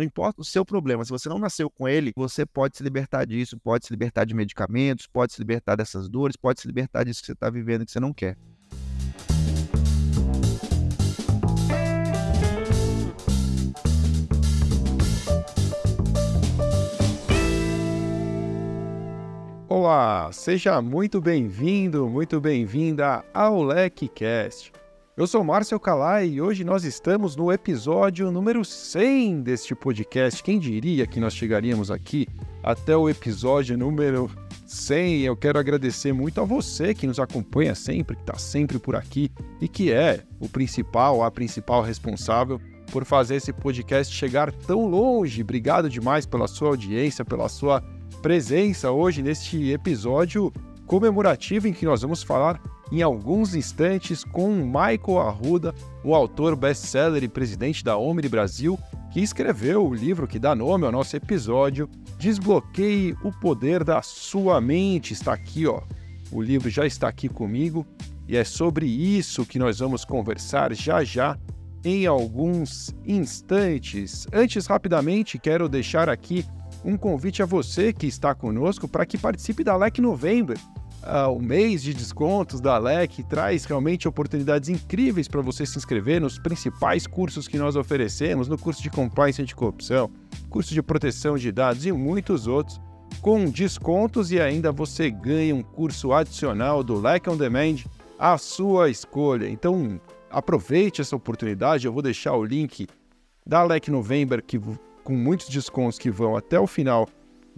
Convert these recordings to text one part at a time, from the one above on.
não importa o seu problema, se você não nasceu com ele, você pode se libertar disso, pode se libertar de medicamentos, pode se libertar dessas dores, pode se libertar disso que você está vivendo que você não quer. Olá, seja muito bem-vindo, muito bem-vinda ao LecCast. Eu sou Márcio Calai e hoje nós estamos no episódio número 100 deste podcast. Quem diria que nós chegaríamos aqui até o episódio número 100? Eu quero agradecer muito a você que nos acompanha sempre, que está sempre por aqui e que é o principal, a principal responsável por fazer esse podcast chegar tão longe. Obrigado demais pela sua audiência, pela sua presença hoje neste episódio comemorativo em que nós vamos falar em alguns instantes com Michael Arruda, o autor best-seller e presidente da Omni Brasil, que escreveu o livro que dá nome ao nosso episódio, Desbloqueie o Poder da Sua Mente. Está aqui, ó. O livro já está aqui comigo e é sobre isso que nós vamos conversar já já em alguns instantes. Antes, rapidamente, quero deixar aqui um convite a você que está conosco para que participe da LEC November. Uh, o mês de descontos da LEC traz realmente oportunidades incríveis para você se inscrever nos principais cursos que nós oferecemos, no curso de Compliance Anticorrupção, curso de proteção de dados e muitos outros, com descontos e ainda você ganha um curso adicional do LEC On Demand à sua escolha. Então aproveite essa oportunidade, eu vou deixar o link da LEC November que com muitos descontos que vão até o final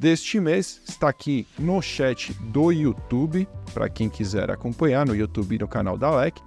deste mês. Está aqui no chat do YouTube, para quem quiser acompanhar no YouTube e no canal da LEC.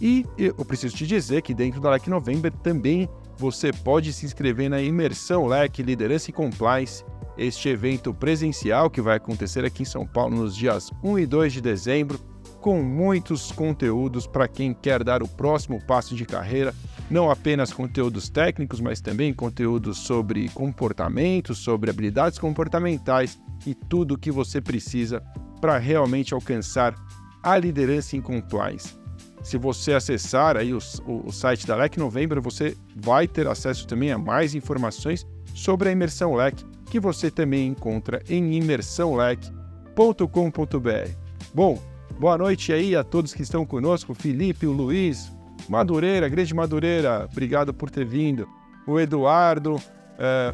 E eu preciso te dizer que dentro da LEC November também você pode se inscrever na Imersão LEC Liderança e Compliance, este evento presencial que vai acontecer aqui em São Paulo nos dias 1 e 2 de dezembro com muitos conteúdos para quem quer dar o próximo passo de carreira, não apenas conteúdos técnicos, mas também conteúdos sobre comportamento, sobre habilidades comportamentais e tudo o que você precisa para realmente alcançar a liderança em compliance. Se você acessar aí o, o, o site da LEC Novembro, você vai ter acesso também a mais informações sobre a imersão LEC, que você também encontra em imersãolec.com.br. Bom, Boa noite aí a todos que estão conosco, Felipe, o Luiz, Madureira, Grande Madureira, obrigado por ter vindo. O Eduardo, uh,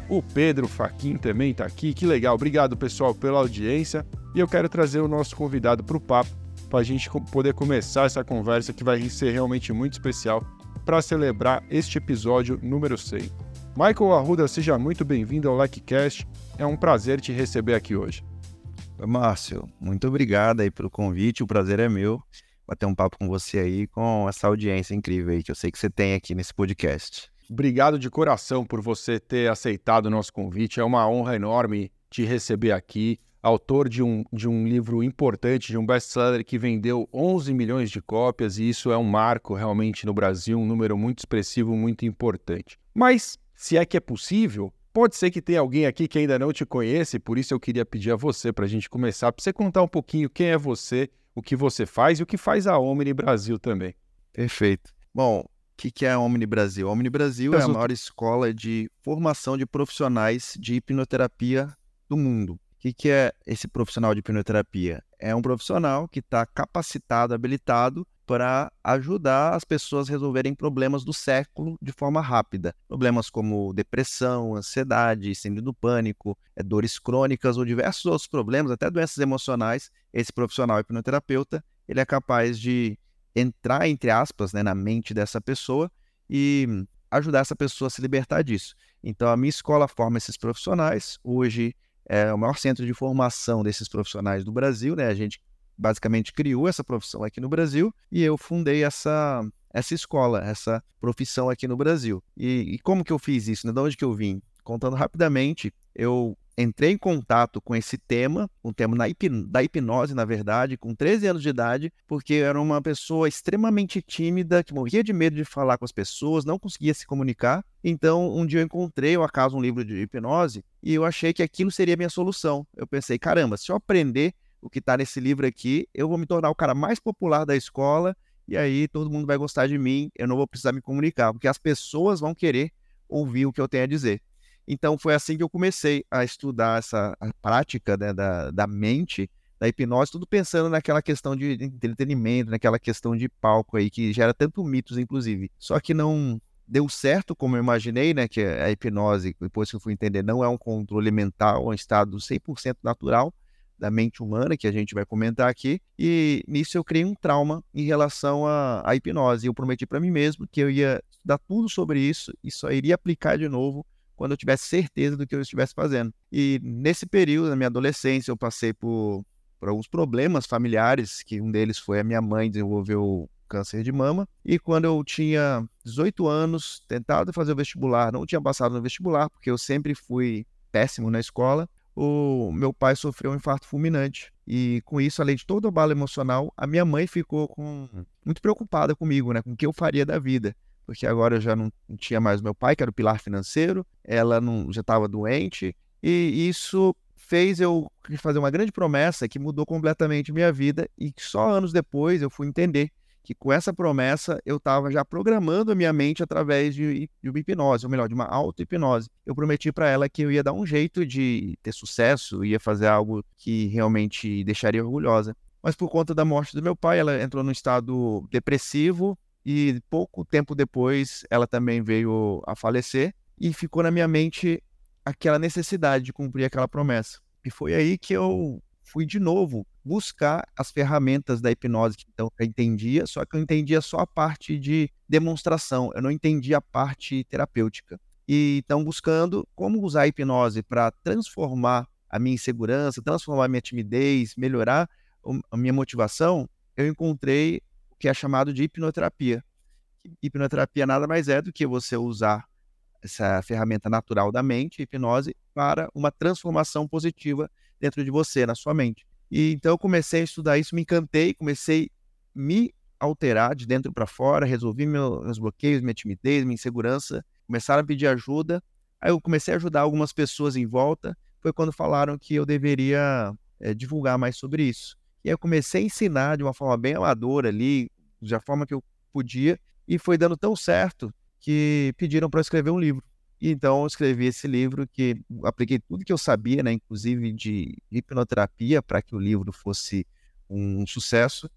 o Pedro Faquin também está aqui, que legal. Obrigado, pessoal, pela audiência. E eu quero trazer o nosso convidado para o papo, para a gente poder começar essa conversa que vai ser realmente muito especial para celebrar este episódio número 100. Michael Arruda, seja muito bem-vindo ao LikeCast. É um prazer te receber aqui hoje. Márcio, muito obrigado aí pelo convite, o prazer é meu bater um papo com você aí, com essa audiência incrível aí que eu sei que você tem aqui nesse podcast. Obrigado de coração por você ter aceitado o nosso convite, é uma honra enorme te receber aqui, autor de um, de um livro importante, de um best-seller que vendeu 11 milhões de cópias e isso é um marco realmente no Brasil, um número muito expressivo, muito importante. Mas, se é que é possível, Pode ser que tenha alguém aqui que ainda não te conhece, por isso eu queria pedir a você para a gente começar, para você contar um pouquinho quem é você, o que você faz e o que faz a Omni Brasil também. Perfeito. Bom, o que, que é a Omni Brasil? A Omni Brasil é a maior escola de formação de profissionais de hipnoterapia do mundo. O que, que é esse profissional de hipnoterapia? É um profissional que está capacitado, habilitado para ajudar as pessoas a resolverem problemas do século de forma rápida. Problemas como depressão, ansiedade, síndrome do pânico, é, dores crônicas ou diversos outros problemas, até doenças emocionais. Esse profissional hipnoterapeuta, ele é capaz de entrar, entre aspas, né, na mente dessa pessoa e ajudar essa pessoa a se libertar disso. Então, a minha escola forma esses profissionais. Hoje é o maior centro de formação desses profissionais do Brasil, né? A gente basicamente criou essa profissão aqui no Brasil e eu fundei essa, essa escola, essa profissão aqui no Brasil. E, e como que eu fiz isso? Né? De onde que eu vim? Contando rapidamente, eu entrei em contato com esse tema, um tema da hipnose, na verdade, com 13 anos de idade, porque eu era uma pessoa extremamente tímida, que morria de medo de falar com as pessoas, não conseguia se comunicar. Então, um dia eu encontrei, ao acaso, um livro de hipnose e eu achei que aquilo seria a minha solução. Eu pensei, caramba, se eu aprender o que está nesse livro aqui, eu vou me tornar o cara mais popular da escola e aí todo mundo vai gostar de mim, eu não vou precisar me comunicar, porque as pessoas vão querer ouvir o que eu tenho a dizer. Então foi assim que eu comecei a estudar essa prática né, da, da mente, da hipnose, tudo pensando naquela questão de entretenimento, naquela questão de palco aí, que gera tanto mitos, inclusive. Só que não deu certo como eu imaginei, né? Que a hipnose, depois que eu fui entender, não é um controle mental, é um estado 100% natural da mente humana, que a gente vai comentar aqui. E nisso eu criei um trauma em relação à, à hipnose. Eu prometi para mim mesmo que eu ia estudar tudo sobre isso e só iria aplicar de novo quando eu tivesse certeza do que eu estivesse fazendo. E nesse período, na minha adolescência, eu passei por, por alguns problemas familiares, que um deles foi a minha mãe desenvolveu câncer de mama. E quando eu tinha 18 anos, tentado fazer o vestibular, não tinha passado no vestibular, porque eu sempre fui péssimo na escola, o meu pai sofreu um infarto fulminante. E com isso, além de todo o abalo emocional, a minha mãe ficou com, muito preocupada comigo, né? Com o que eu faria da vida. Porque agora eu já não, tinha mais meu pai, que era o pilar financeiro, ela não, já estava doente. E isso fez eu fazer uma grande promessa que mudou completamente minha vida e que só anos depois eu fui entender que com essa promessa eu estava já programando a minha mente através de, de uma hipnose, ou melhor, de uma auto-hipnose. Eu prometi para ela que eu ia dar um jeito de ter sucesso, ia fazer algo que realmente deixaria orgulhosa. Mas por conta da morte do meu pai, ela entrou num estado depressivo e pouco tempo depois ela também veio a falecer e ficou na minha mente aquela necessidade de cumprir aquela promessa. E foi aí que eu fui de novo buscar as ferramentas da hipnose que então eu entendia, só que eu entendia só a parte de demonstração, eu não entendia a parte terapêutica. E então buscando como usar a hipnose para transformar a minha insegurança, transformar a minha timidez, melhorar a minha motivação, eu encontrei que é chamado de hipnoterapia. Hipnoterapia nada mais é do que você usar essa ferramenta natural da mente, hipnose, para uma transformação positiva dentro de você, na sua mente. E então eu comecei a estudar isso, me encantei, comecei a me alterar de dentro para fora, resolvi meus bloqueios, minha timidez, minha insegurança, começaram a pedir ajuda. Aí eu comecei a ajudar algumas pessoas em volta. Foi quando falaram que eu deveria é, divulgar mais sobre isso. E aí eu comecei a ensinar de uma forma bem amadora ali, da forma que eu podia, e foi dando tão certo que pediram para escrever um livro. E então eu escrevi esse livro que apliquei tudo que eu sabia, né, inclusive de hipnoterapia, para que o livro fosse um sucesso.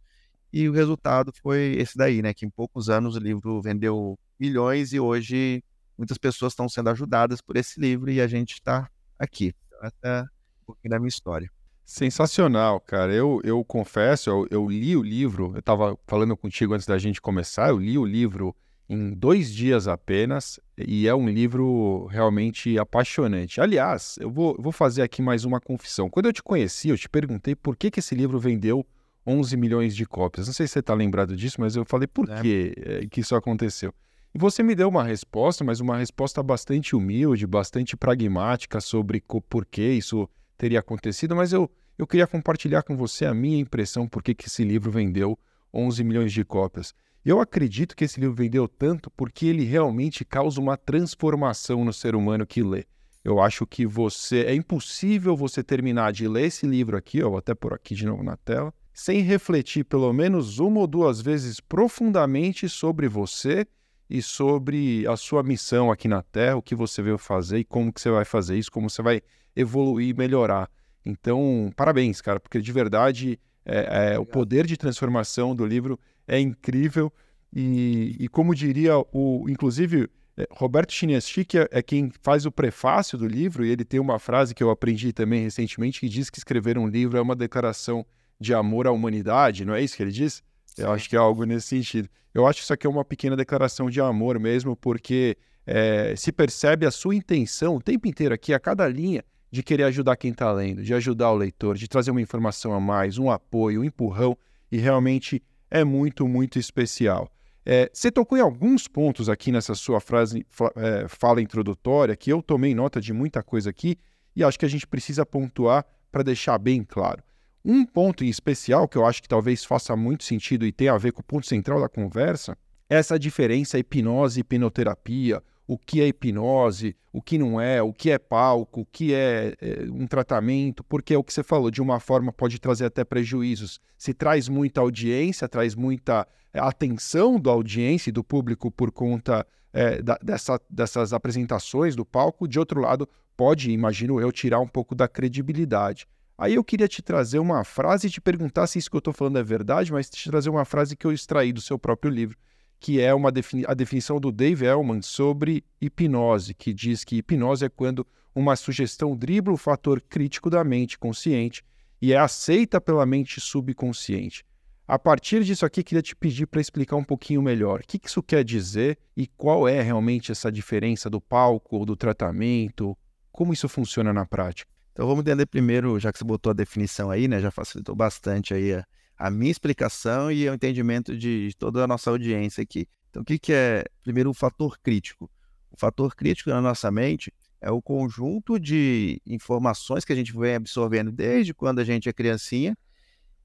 E o resultado foi esse daí, né, que em poucos anos o livro vendeu milhões e hoje muitas pessoas estão sendo ajudadas por esse livro e a gente está aqui. Essa é um pouquinho da minha história. Sensacional, cara. Eu, eu confesso, eu, eu li o livro, eu estava falando contigo antes da gente começar, eu li o livro em dois dias apenas, e é um livro realmente apaixonante. Aliás, eu vou, vou fazer aqui mais uma confissão. Quando eu te conheci, eu te perguntei por que, que esse livro vendeu 11 milhões de cópias. Não sei se você está lembrado disso, mas eu falei por é. que, eh, que isso aconteceu. E você me deu uma resposta, mas uma resposta bastante humilde, bastante pragmática sobre por que isso teria acontecido, mas eu, eu queria compartilhar com você a minha impressão por que, esse livro vendeu 11 milhões de cópias. Eu acredito que esse livro vendeu tanto porque ele realmente causa uma transformação no ser humano que lê. Eu acho que você é impossível você terminar de ler esse livro aqui, vou até por aqui de novo na tela, sem refletir pelo menos uma ou duas vezes profundamente sobre você e sobre a sua missão aqui na Terra, o que você veio fazer e como que você vai fazer isso, como você vai evoluir e melhorar. Então, parabéns, cara, porque de verdade é, é, o poder de transformação do livro é incrível. E, e como diria o, inclusive, é, Roberto Chiniaschik é, é quem faz o prefácio do livro, e ele tem uma frase que eu aprendi também recentemente, que diz que escrever um livro é uma declaração de amor à humanidade, não é isso que ele diz? Eu acho que é algo nesse sentido. Eu acho que isso aqui é uma pequena declaração de amor mesmo, porque é, se percebe a sua intenção o tempo inteiro aqui, a cada linha, de querer ajudar quem está lendo, de ajudar o leitor, de trazer uma informação a mais, um apoio, um empurrão, e realmente é muito, muito especial. É, você tocou em alguns pontos aqui nessa sua frase, é, fala introdutória, que eu tomei nota de muita coisa aqui e acho que a gente precisa pontuar para deixar bem claro. Um ponto em especial que eu acho que talvez faça muito sentido e tenha a ver com o ponto central da conversa é essa diferença hipnose e hipnoterapia, o que é hipnose, o que não é, o que é palco, o que é, é, um tratamento, porque é o que você falou, de uma forma pode trazer até prejuízos. Se traz muita audiência, traz muita é, atenção da audiência e do público por conta é, da, dessa, dessas apresentações do palco, de outro lado, pode, imagino eu, tirar um pouco da credibilidade. Aí eu queria te trazer uma frase e te perguntar se isso que eu estou falando é verdade, mas te trazer uma frase que eu extraí do seu próprio livro, que é uma defini a definição do Dave Elman sobre hipnose, que diz que hipnose é quando uma sugestão dribla o fator crítico da mente consciente e é aceita pela mente subconsciente. A partir disso aqui, queria te pedir para explicar um pouquinho melhor o que isso quer dizer e qual é realmente essa diferença do palco ou do tratamento, como isso funciona na prática. Então vamos entender primeiro, já que você botou a definição aí, né, já facilitou bastante aí a, a minha explicação e o entendimento de, toda a nossa audiência aqui. Então o que, que é, primeiro, o fator crítico? O fator crítico na nossa mente é o conjunto de informações que a gente vem absorvendo desde quando a gente é criancinha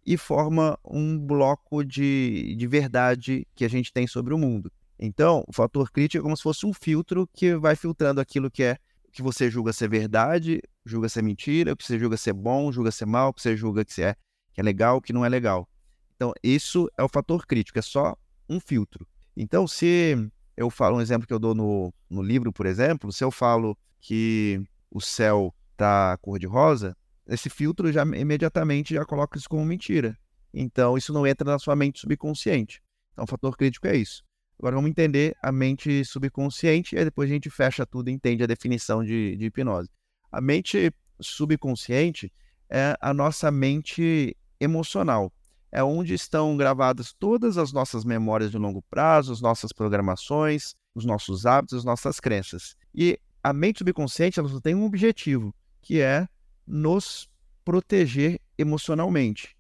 e forma um bloco de, de verdade que a gente tem sobre o mundo. Então, o fator crítico é como se fosse um filtro que vai filtrando aquilo que é que você julga ser verdade, julga ser mentira, o que você julga ser bom, julga ser mal, o que você julga que é, que é legal, que não é legal. Então, isso é o fator crítico, é só um filtro. Então, se eu falo um exemplo que eu dou no, no livro, por exemplo, se eu falo que o céu tá cor de rosa, esse filtro já imediatamente já coloca isso como mentira. Então, isso não entra na sua mente subconsciente. Então, o fator crítico é isso. Agora, vamos entender a mente subconsciente e depois a gente fecha tudo e entende a definição de, de hipnose. A mente subconsciente é a nossa mente emocional. É onde estão gravadas todas as nossas memórias de longo prazo, as nossas programações, os nossos hábitos, as nossas crenças. E a mente subconsciente ela só tem um objetivo, que é nos proteger emocionalmente.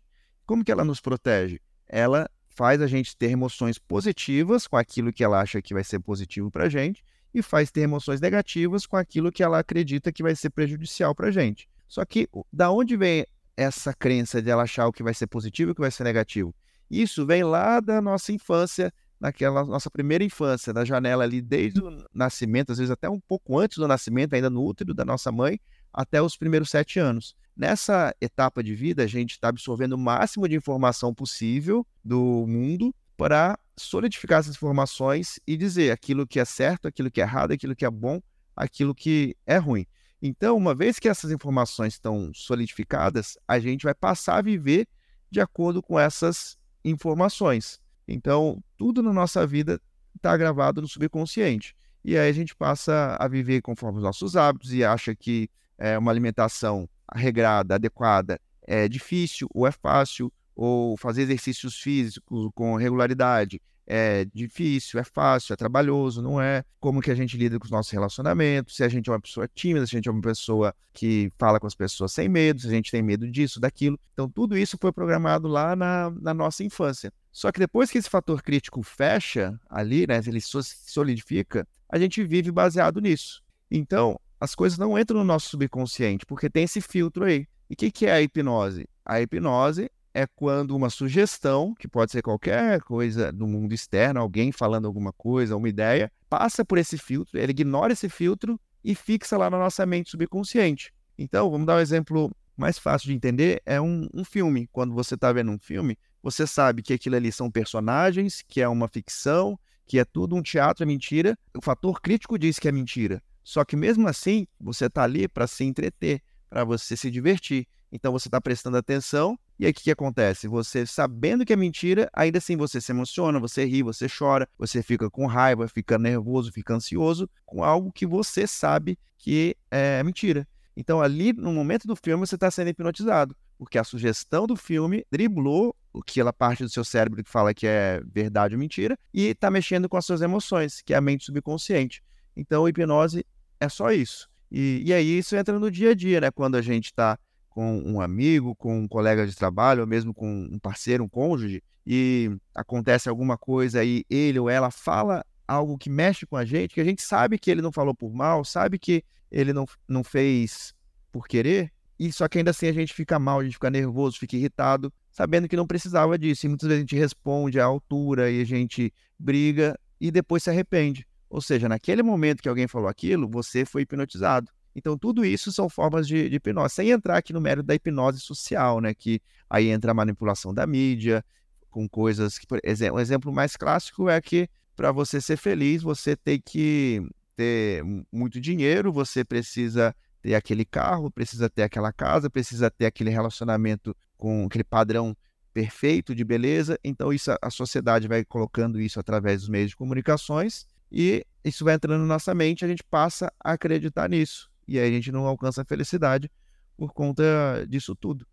Como que ela nos protege? Ela faz a gente ter emoções positivas com aquilo que ela acha que vai ser positivo para a gente e faz ter emoções negativas com aquilo que ela acredita que vai ser prejudicial para a gente. Só que da onde vem essa crença de ela achar o que vai ser positivo e o que vai ser negativo? Isso vem lá da nossa infância, naquela nossa primeira infância, da janela ali desde o nascimento, às vezes até um pouco antes do nascimento, ainda no útero da nossa mãe, até os primeiros sete anos. Nessa etapa de vida, a gente está absorvendo o máximo de informação possível do mundo para solidificar essas informações e dizer aquilo que é certo, aquilo que é errado, aquilo que é bom, aquilo que é ruim. Então, uma vez que essas informações estão solidificadas, a gente vai passar a viver de acordo com essas informações. Então, tudo na nossa vida está gravado no subconsciente. E aí a gente passa a viver conforme os nossos hábitos e acha que é, uma alimentação regrada, adequada, é difícil ou é fácil, ou fazer exercícios físicos com regularidade é difícil, é fácil, é trabalhoso, não é? Como que a gente lida com os nossos relacionamentos, se a gente é uma pessoa tímida, se a gente é uma pessoa que fala com as pessoas sem medo, se a gente tem medo disso, daquilo. Então, tudo isso foi programado lá na, na nossa infância. Só que depois que esse fator crítico fecha ali, né, ele solidifica, a gente vive baseado nisso. Então, as coisas não entram no nosso subconsciente, porque tem esse filtro aí. E o que, que é a hipnose? A hipnose é quando uma sugestão, que pode ser qualquer coisa do mundo externo, alguém falando alguma coisa, uma ideia, passa por esse filtro, ele ignora esse filtro e fixa lá na nossa mente subconsciente. Então, vamos dar um exemplo mais fácil de entender: é um, um filme. Quando você está vendo um filme, você sabe que aquilo ali são personagens, que é uma ficção, que é tudo um teatro, é mentira. O fator crítico diz que é mentira. Só que mesmo assim, você está ali para se entreter, para você se divertir. Então você está prestando atenção, e aí o que, que, acontece? Você sabendo que é mentira, ainda assim você se emociona, você ri, você chora, você fica com raiva, fica nervoso, fica ansioso com algo que você sabe que é mentira. Então ali, no momento do filme, você está sendo hipnotizado, porque a sugestão do filme driblou aquela parte do seu cérebro que fala que é verdade ou mentira, e está mexendo com as suas emoções, que é a mente subconsciente. Então, a hipnose é só isso. E, e aí isso entra no dia a dia, né? Quando a gente está com um amigo, com um colega de trabalho, ou mesmo com um parceiro, um cônjuge, e acontece alguma coisa e ele ou ela fala algo que mexe com a gente, que a gente sabe que ele não falou por mal, sabe que ele não, não fez por querer, e só que ainda assim a gente fica mal, a gente fica nervoso, fica irritado, sabendo que não precisava disso. E muitas vezes a gente responde à altura e a gente briga e depois se arrepende. Ou seja, naquele momento que alguém falou aquilo, você foi hipnotizado. Então, tudo isso são formas de, de, hipnose, sem entrar aqui no mérito da hipnose social, né? Que aí entra a manipulação da mídia, com coisas que, por exemplo, um exemplo mais clássico é que para você ser feliz, você tem que ter muito dinheiro, você precisa ter aquele carro, precisa ter aquela casa, precisa ter aquele relacionamento com aquele padrão perfeito de beleza. Então isso a sociedade vai colocando isso através dos meios de comunicações e isso vai entrando na nossa mente, a gente passa a acreditar nisso. E aí a gente não alcança a felicidade por conta disso tudo.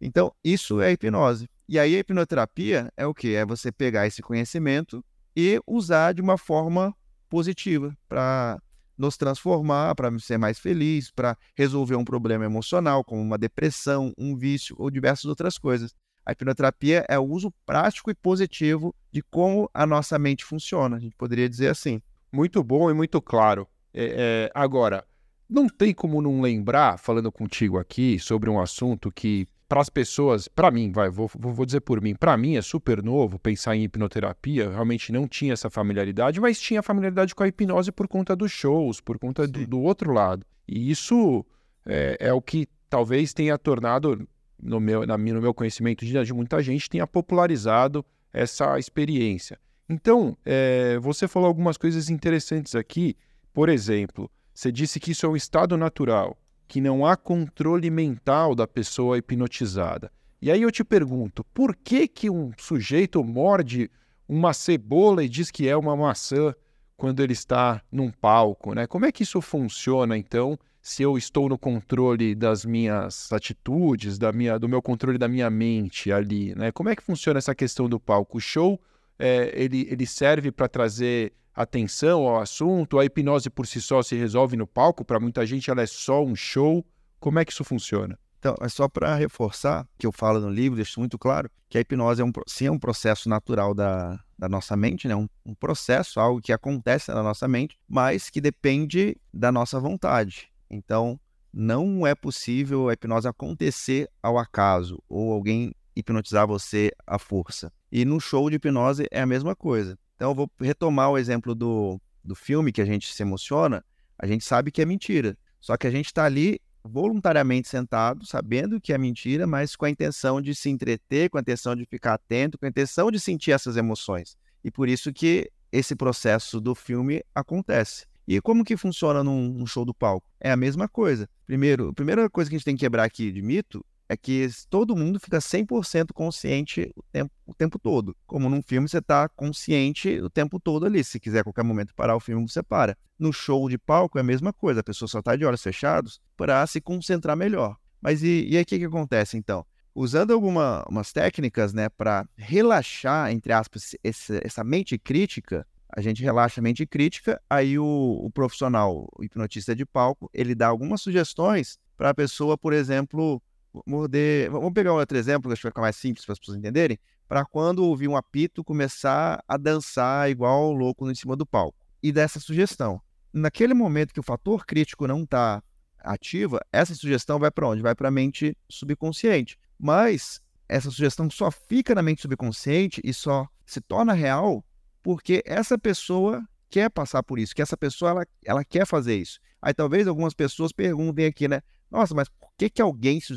Então, isso é hipnose. E aí a hipnoterapia é o que? É você pegar esse conhecimento e usar de uma forma positiva para nos transformar, para ser mais feliz, para resolver um problema emocional, como uma depressão, um vício ou diversas outras coisas. A hipnoterapia é o uso prático e positivo de como a nossa mente funciona. A gente poderia dizer assim. Muito bom e muito claro. É, é, agora, não tem como não lembrar, falando contigo aqui, sobre um assunto que, para as pessoas, para mim, vai, vou, vou dizer por mim, para mim é super novo pensar em hipnoterapia, realmente não tinha essa familiaridade, mas tinha familiaridade com a hipnose por conta dos shows, por conta do, do, outro lado. E isso é, é o que talvez tenha tornado no meu, na, no meu conhecimento de, de muita gente, tenha popularizado essa experiência. Então, é, você falou algumas coisas interessantes aqui. Por exemplo, você disse que isso é um estado natural, que não há controle mental da pessoa hipnotizada. E aí eu te pergunto, por que que um sujeito morde uma cebola e diz que é uma maçã quando ele está num palco, né? Como é que isso funciona então? se eu estou no controle das minhas atitudes, da minha, do meu controle da minha mente ali, né? Como é que funciona essa questão do palco? O show, é, ele, ele serve para trazer atenção ao assunto? A hipnose por si só se resolve no palco? Para muita gente ela é só um show. Como é que isso funciona? Então, é só para reforçar, que eu falo no livro, deixo muito claro, que a hipnose é um, sim é um processo natural da, da nossa mente, né? Um, um processo, algo que acontece na nossa mente, mas que depende da nossa vontade. Então, não é possível a hipnose acontecer ao acaso ou alguém hipnotizar você à força. E no show de hipnose é a mesma coisa. Então, eu vou retomar o exemplo do, do filme que a gente se emociona. A gente sabe que é mentira. Só que a gente está ali voluntariamente sentado, sabendo que é mentira, mas com a intenção de se entreter, com a intenção de ficar atento, com a intenção de sentir essas emoções. E por isso que esse processo do filme acontece. E como que funciona num, num, show do palco? É a mesma coisa. Primeiro, a primeira coisa que a gente tem que quebrar aqui de mito é que todo mundo fica 100% consciente o tempo, o tempo todo. Como num filme, você está consciente o tempo todo ali. Se quiser a qualquer momento parar o filme, você para. No show de palco é a mesma coisa. A pessoa só está de olhos fechados para se concentrar melhor. Mas e, e aí o que, que acontece então? Usando algumas técnicas né, para relaxar, entre aspas, esse, essa mente crítica, a gente relaxa a mente crítica, aí o, o profissional, o hipnotista de palco, ele dá algumas sugestões para a pessoa, por exemplo, morder. Vamos pegar outro exemplo, que acho que vai ficar mais simples para as pessoas entenderem. Para quando ouvir um apito, começar a dançar igual louco em cima do palco. E dessa sugestão. Naquele momento que o fator crítico não está ativa, essa sugestão vai para onde? Vai para a mente subconsciente. Mas essa sugestão só fica na mente subconsciente e só se torna real porque essa pessoa quer passar por isso, que essa pessoa ela, ela quer fazer isso. Aí talvez algumas pessoas perguntem aqui, né? Nossa, mas por que, que alguém se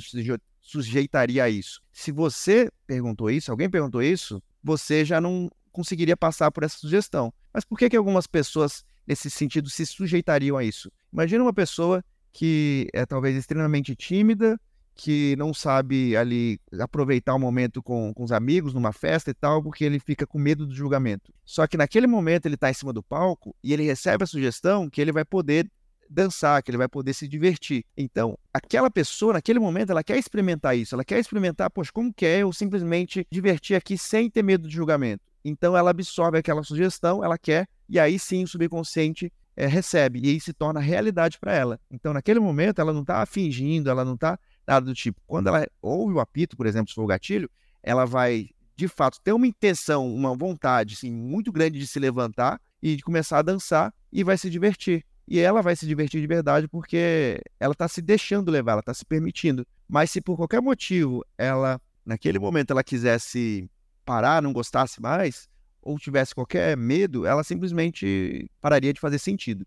sujeitaria a isso? Se você perguntou isso, alguém perguntou isso, você já não conseguiria passar por essa sugestão. Mas por que, que algumas pessoas, nesse sentido, se sujeitariam a isso? Imagina uma pessoa que é talvez extremamente tímida, que não sabe ali aproveitar o momento com, com os amigos numa festa e tal, porque ele fica com medo do julgamento. Só que naquele momento ele está em cima do palco e ele recebe a sugestão que ele vai poder dançar, que ele vai poder se divertir. Então, aquela pessoa, naquele momento, ela quer experimentar isso, ela quer experimentar, poxa, como que é eu simplesmente divertir aqui sem ter medo de julgamento? Então, ela absorve aquela sugestão, ela quer, e aí sim o subconsciente é, recebe, e aí se torna realidade para ela. Então, naquele momento, ela não está fingindo, ela não está nada do tipo. Quando ela ouve o apito, por exemplo, se for o gatilho, ela vai, de fato, ter uma intenção, uma vontade assim, muito grande de se levantar e de começar a dançar e vai se divertir. E ela vai se divertir de verdade porque ela está se deixando levar, ela está se permitindo. Mas se por qualquer motivo ela, naquele momento, ela quisesse parar, não gostasse mais, ou tivesse qualquer medo, ela simplesmente pararia de fazer sentido.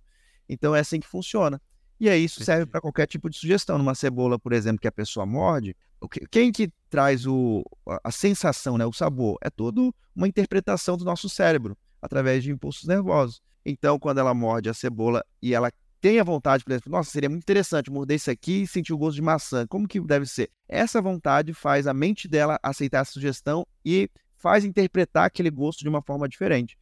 Então é assim que funciona. E aí isso serve para qualquer tipo de sugestão. Numa cebola, por exemplo, que a pessoa morde, quem que traz o, a sensação, né, o sabor? É toda uma interpretação do nosso cérebro. através de impulsos nervosos. Então, quando ela morde a cebola e ela tem a vontade, por exemplo, nossa, seria muito interessante morder isso aqui e sentir o gosto de maçã. Como que deve ser? Essa vontade faz a mente dela aceitar a sugestão e faz interpretar aquele gosto de uma forma diferente.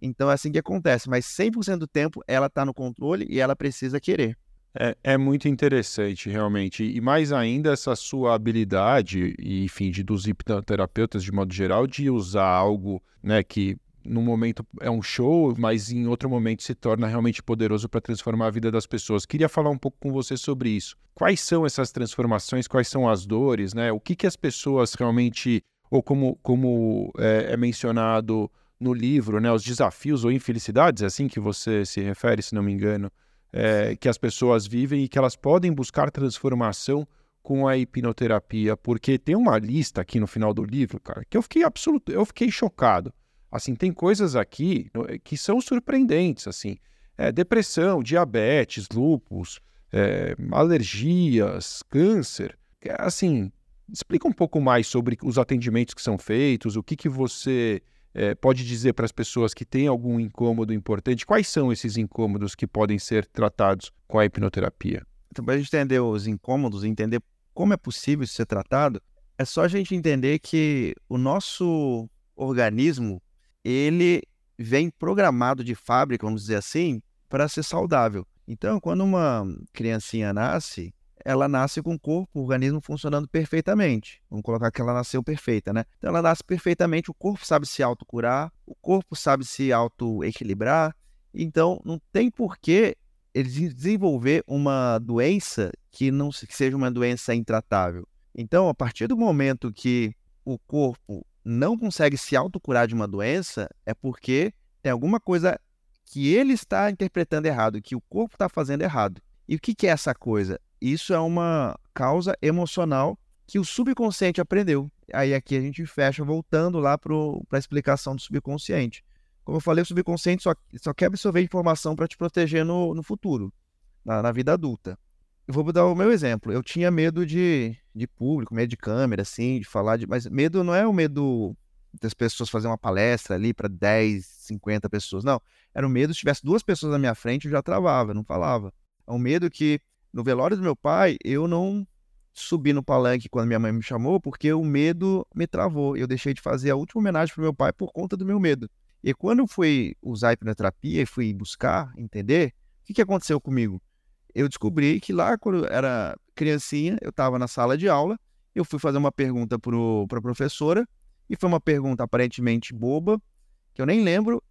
Então é assim que acontece, mas 100% do tempo ela está no controle e ela precisa querer. É, é, muito interessante, realmente. E mais ainda, essa sua habilidade, enfim, de, dos hipnoterapeutas de modo geral, de usar algo né, que no momento é um show, mas em outro momento se torna realmente poderoso para transformar a vida das pessoas. Queria falar um pouco com você sobre isso. Quais são essas transformações? Quais são as dores? Né? O que, que as pessoas realmente, ou como, como é, é mencionado no livro, né, os desafios ou infelicidades, é assim que você se refere, se não me engano, é, que as pessoas vivem e que elas podem buscar transformação com a hipnoterapia, porque tem uma lista aqui no final do livro, cara, que eu fiquei absoluto, eu fiquei chocado. Assim, tem coisas aqui eh, que são surpreendentes, assim. É, depressão, diabetes, lúpus, é, alergias, câncer. Assim, explica um pouco mais sobre os atendimentos que são feitos, o que, que você é, pode dizer para as pessoas que têm algum incômodo importante, quais são esses incômodos que podem ser tratados com a hipnoterapia? Então, para a gente entender os incômodos, entender como é possível isso ser tratado, é só a gente entender que o nosso organismo ele vem programado de fábrica, vamos dizer assim, para ser saudável. Então, quando uma criancinha nasce, ela nasce com o corpo, o organismo funcionando perfeitamente. Vamos colocar que ela nasceu perfeita, né? Então, ela nasce perfeitamente, o corpo sabe se autocurar, o corpo sabe se autoequilibrar. Então, não tem porquê ele desenvolver uma doença que não que seja uma doença intratável. Então, a partir do momento que o corpo não consegue se autocurar de uma doença, é porque tem alguma coisa que ele está interpretando errado, que o corpo está fazendo errado. E o que, que é essa coisa? Isso é uma causa emocional que o subconsciente aprendeu. Aí aqui a gente fecha voltando lá para a explicação do subconsciente. Como eu falei, o subconsciente só, só quer absorver informação para te proteger no, no futuro, na, na vida adulta. Eu vou dar o meu exemplo. Eu tinha medo de, de público, medo de câmera, assim, de falar de. Mas medo não é o medo das pessoas fazer uma palestra ali para 10, 50 pessoas. Não. Era o medo, se tivesse duas pessoas na minha frente, eu já travava, não falava. É um medo que, no velório do meu pai, eu não subi no palanque quando minha mãe me chamou, porque o medo me travou. Eu deixei de fazer a última homenagem para meu pai por conta do meu medo. E quando eu fui usar a hipnoterapia e fui buscar entender, o que, que aconteceu comigo? Eu descobri que lá, quando era criancinha, eu estava na sala de aula, eu fui fazer uma pergunta para a professora, e foi uma pergunta aparentemente boba, que eu nem lembro,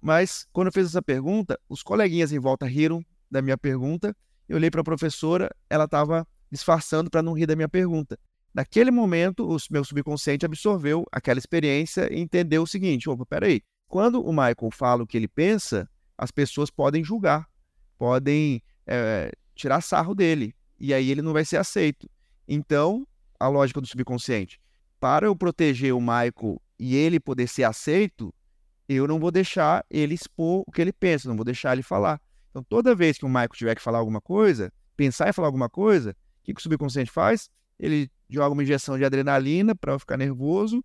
mas quando eu fiz essa pergunta, os coleguinhas em volta riram da minha pergunta, eu olhei para a professora, ela estava disfarçando para não rir da minha pergunta. Naquele momento, o meu subconsciente absorveu aquela experiência e entendeu o seguinte: opa, peraí, quando o Michael fala o que ele pensa, as pessoas podem julgar, podem é, tirar sarro dele. E aí ele não vai ser aceito. Então, a lógica do subconsciente. Para eu proteger o Michael e ele poder ser aceito, eu não vou deixar ele expor o que ele pensa, não vou deixar ele falar. Então, toda vez que o Michael tiver que falar alguma coisa, pensar em falar alguma coisa, o que, que o subconsciente faz? Ele joga uma injeção de adrenalina para eu ficar nervoso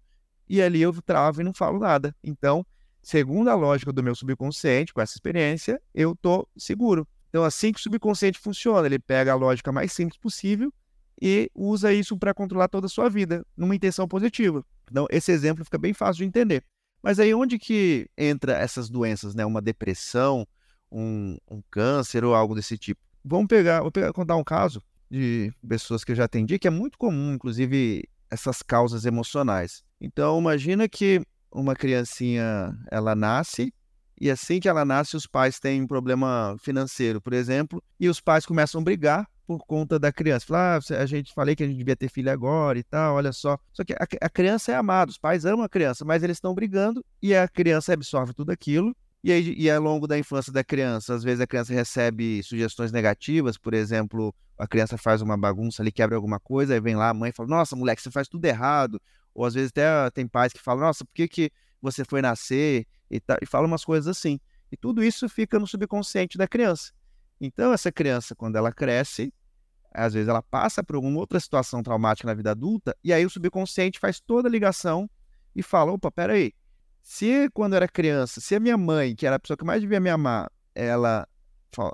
e ali eu travo e não falo nada. Então, segundo a lógica do meu subconsciente, com essa experiência, eu tô seguro. Então, assim que o subconsciente funciona, ele pega a lógica mais simples possível e usa isso para controlar toda a sua vida, numa intenção positiva. Então, esse exemplo fica bem fácil de entender. Mas aí onde que entra essas doenças, né? Uma depressão, um, um câncer ou algo desse tipo? Vamos pegar, vou pegar, contar um caso de pessoas que eu já atendi, que é muito comum, inclusive, essas causas emocionais. Então, imagina que uma criancinha, ela nasce e assim que ela nasce, os pais têm um problema financeiro, por exemplo, e os pais começam a brigar por conta da criança. Falar, ah, a gente falei que a gente devia ter filho agora e tal, olha só. Só que a, a criança é amada, os pais amam a criança, mas eles estão brigando e a criança absorve tudo aquilo. E, aí, e ao longo da infância da criança, às vezes a criança recebe sugestões negativas, por exemplo, a criança faz uma bagunça ali, quebra alguma coisa, aí vem lá a mãe e fala: Nossa, moleque, você faz tudo errado. Ou às vezes até tem pais que falam: Nossa, por que, que você foi nascer? E, tá, e fala umas coisas assim. E tudo isso fica no subconsciente da criança. Então, essa criança, quando ela cresce, às vezes ela passa por alguma outra situação traumática na vida adulta, e aí o subconsciente faz toda a ligação e fala: opa, peraí, Se quando eu era criança, se a minha mãe, que era a pessoa que mais devia me amar, ela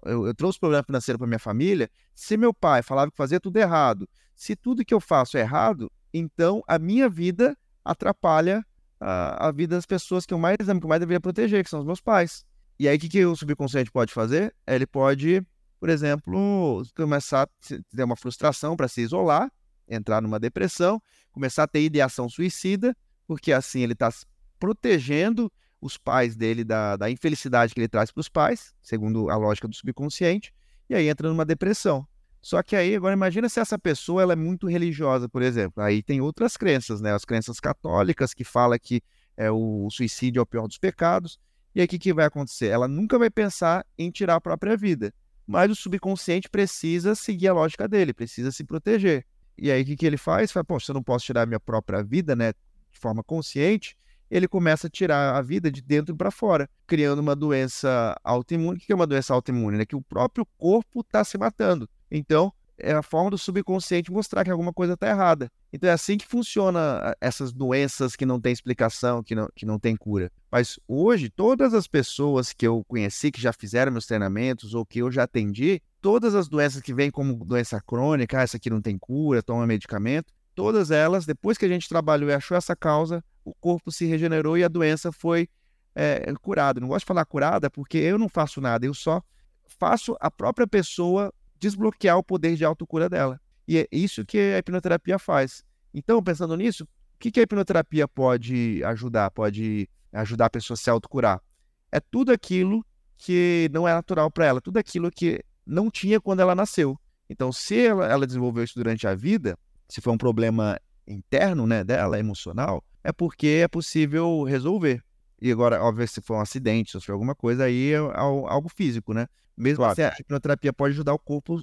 eu, eu trouxe problema financeiro para minha família, se meu pai falava que fazia tudo errado, se tudo que eu faço é errado, então a minha vida atrapalha a, a vida das pessoas que eu mais amo, que eu mais deveria proteger, que são os meus pais. E aí, o que, que o subconsciente pode fazer? Ele pode, por exemplo, começar a ter uma frustração para se isolar, entrar numa depressão, começar a ter ideação suicida, porque assim ele está protegendo os pais dele da, da infelicidade que ele traz para os pais, segundo a lógica do subconsciente, e aí entra numa depressão. Só que aí, agora imagina se essa pessoa ela é muito religiosa, por exemplo. Aí tem outras crenças, né? As crenças católicas que fala que é, o suicídio é o pior dos pecados. E aí o que, que vai acontecer? Ela nunca vai pensar em tirar a própria vida. Mas o subconsciente precisa seguir a lógica dele, precisa se proteger. E aí o que, que ele faz? Fala, poxa, eu não posso tirar a minha própria vida, né? De forma consciente. Ele começa a tirar a vida de dentro para fora, criando uma doença autoimune. O que é uma doença autoimune? É que o próprio corpo está se matando. Então, é a forma do subconsciente mostrar que alguma coisa está errada. Então é assim que funciona essas doenças que não têm explicação, que não, que não tem cura. Mas hoje, todas as pessoas que eu conheci, que já fizeram meus treinamentos ou que eu já atendi, todas as doenças que vêm como doença crônica, ah, essa aqui não tem cura, toma medicamento, todas elas, depois que a gente trabalhou e achou essa causa, o corpo se regenerou e a doença foi é, curada. Não gosto de falar curada porque eu não faço nada, eu só faço a própria pessoa desbloquear o poder de autocura dela. E é isso que a hipnoterapia faz. Então, pensando nisso, o que, a hipnoterapia pode ajudar? Pode ajudar a pessoa a se autocurar? É tudo aquilo que não é natural para ela, tudo aquilo que não tinha quando ela nasceu. Então, se ela, ela, desenvolveu isso durante a vida, se for um problema interno né, dela, emocional, é porque é possível resolver. E agora, óbvio, se for um acidente, se for alguma coisa, aí é algo físico, né? Mesmo claro. assim, a hipnoterapia pode ajudar o corpo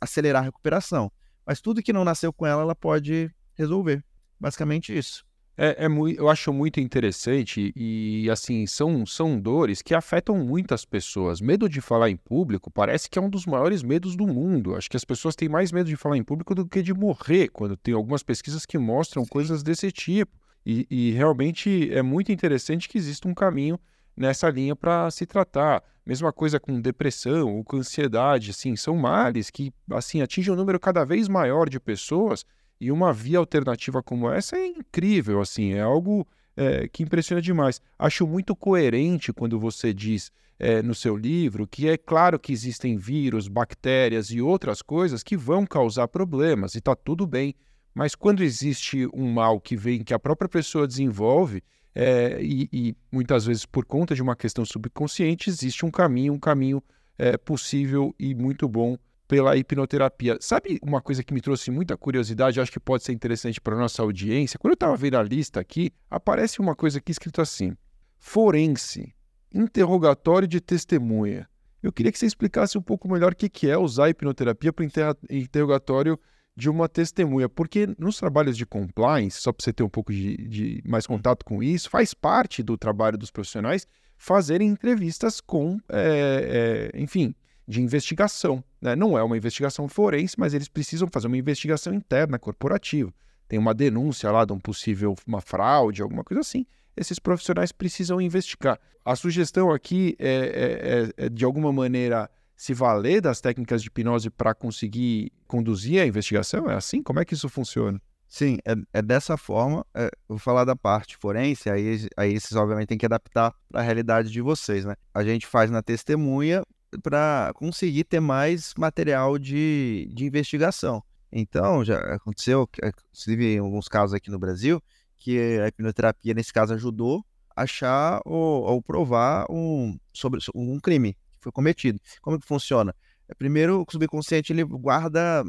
a acelerar a recuperação. Mas tudo que não nasceu com ela, ela pode resolver. Basicamente isso. É, é muito, eu acho muito interessante e, assim, são, são dores que afetam muitas pessoas. Medo de falar em público parece que é um dos maiores medos do mundo. Acho que as pessoas têm mais medo de falar em público do que de morrer, quando tem algumas pesquisas que mostram Sim. coisas desse tipo. E, e realmente é muito interessante que exista um caminho nessa linha para se tratar. Mesma coisa com depressão ou com ansiedade, assim, são males que assim atingem um número cada vez maior de pessoas e uma via alternativa como essa é incrível, assim, é algo é, que impressiona demais. Acho muito coerente quando você diz é, no seu livro que é claro que existem vírus, bactérias e outras coisas que vão causar problemas e está tudo bem. Mas quando existe um mal que vem, que a própria pessoa desenvolve, é, e, e, muitas vezes por conta de uma questão subconsciente, existe um caminho, um caminho é, possível e muito bom pela hipnoterapia. Sabe uma coisa que me trouxe muita curiosidade, acho que pode ser interessante para nossa audiência? Quando eu estava vendo a lista aqui, aparece uma coisa aqui escrito assim: forense, interrogatório de testemunha. Eu queria que você explicasse um pouco melhor o que é usar a hipnoterapia para interrogatório de uma testemunha, porque nos trabalhos de compliance, só para você ter um pouco de, de, mais contato com isso, faz parte do trabalho dos profissionais fazerem entrevistas com, é, é, enfim, de investigação. Né? Não é uma investigação forense, mas eles precisam fazer uma investigação interna corporativa. Tem uma denúncia lá de um possível uma fraude, alguma coisa assim. Esses profissionais precisam investigar. A sugestão aqui é, é, é, é de alguma maneira se valer das técnicas de hipnose para conseguir conduzir a investigação? É assim? Como é que isso funciona? Sim, é, é dessa forma. É, vou falar da parte forense, aí, aí vocês obviamente têm que adaptar para a realidade de vocês, né? A gente faz na testemunha para conseguir ter mais material de, de investigação. Então, já aconteceu, inclusive em alguns casos aqui no Brasil, que a hipnoterapia, nesse caso, ajudou a achar ou, ou provar um, sobre um crime foi cometido. Como que funciona? É, primeiro, o subconsciente ele guarda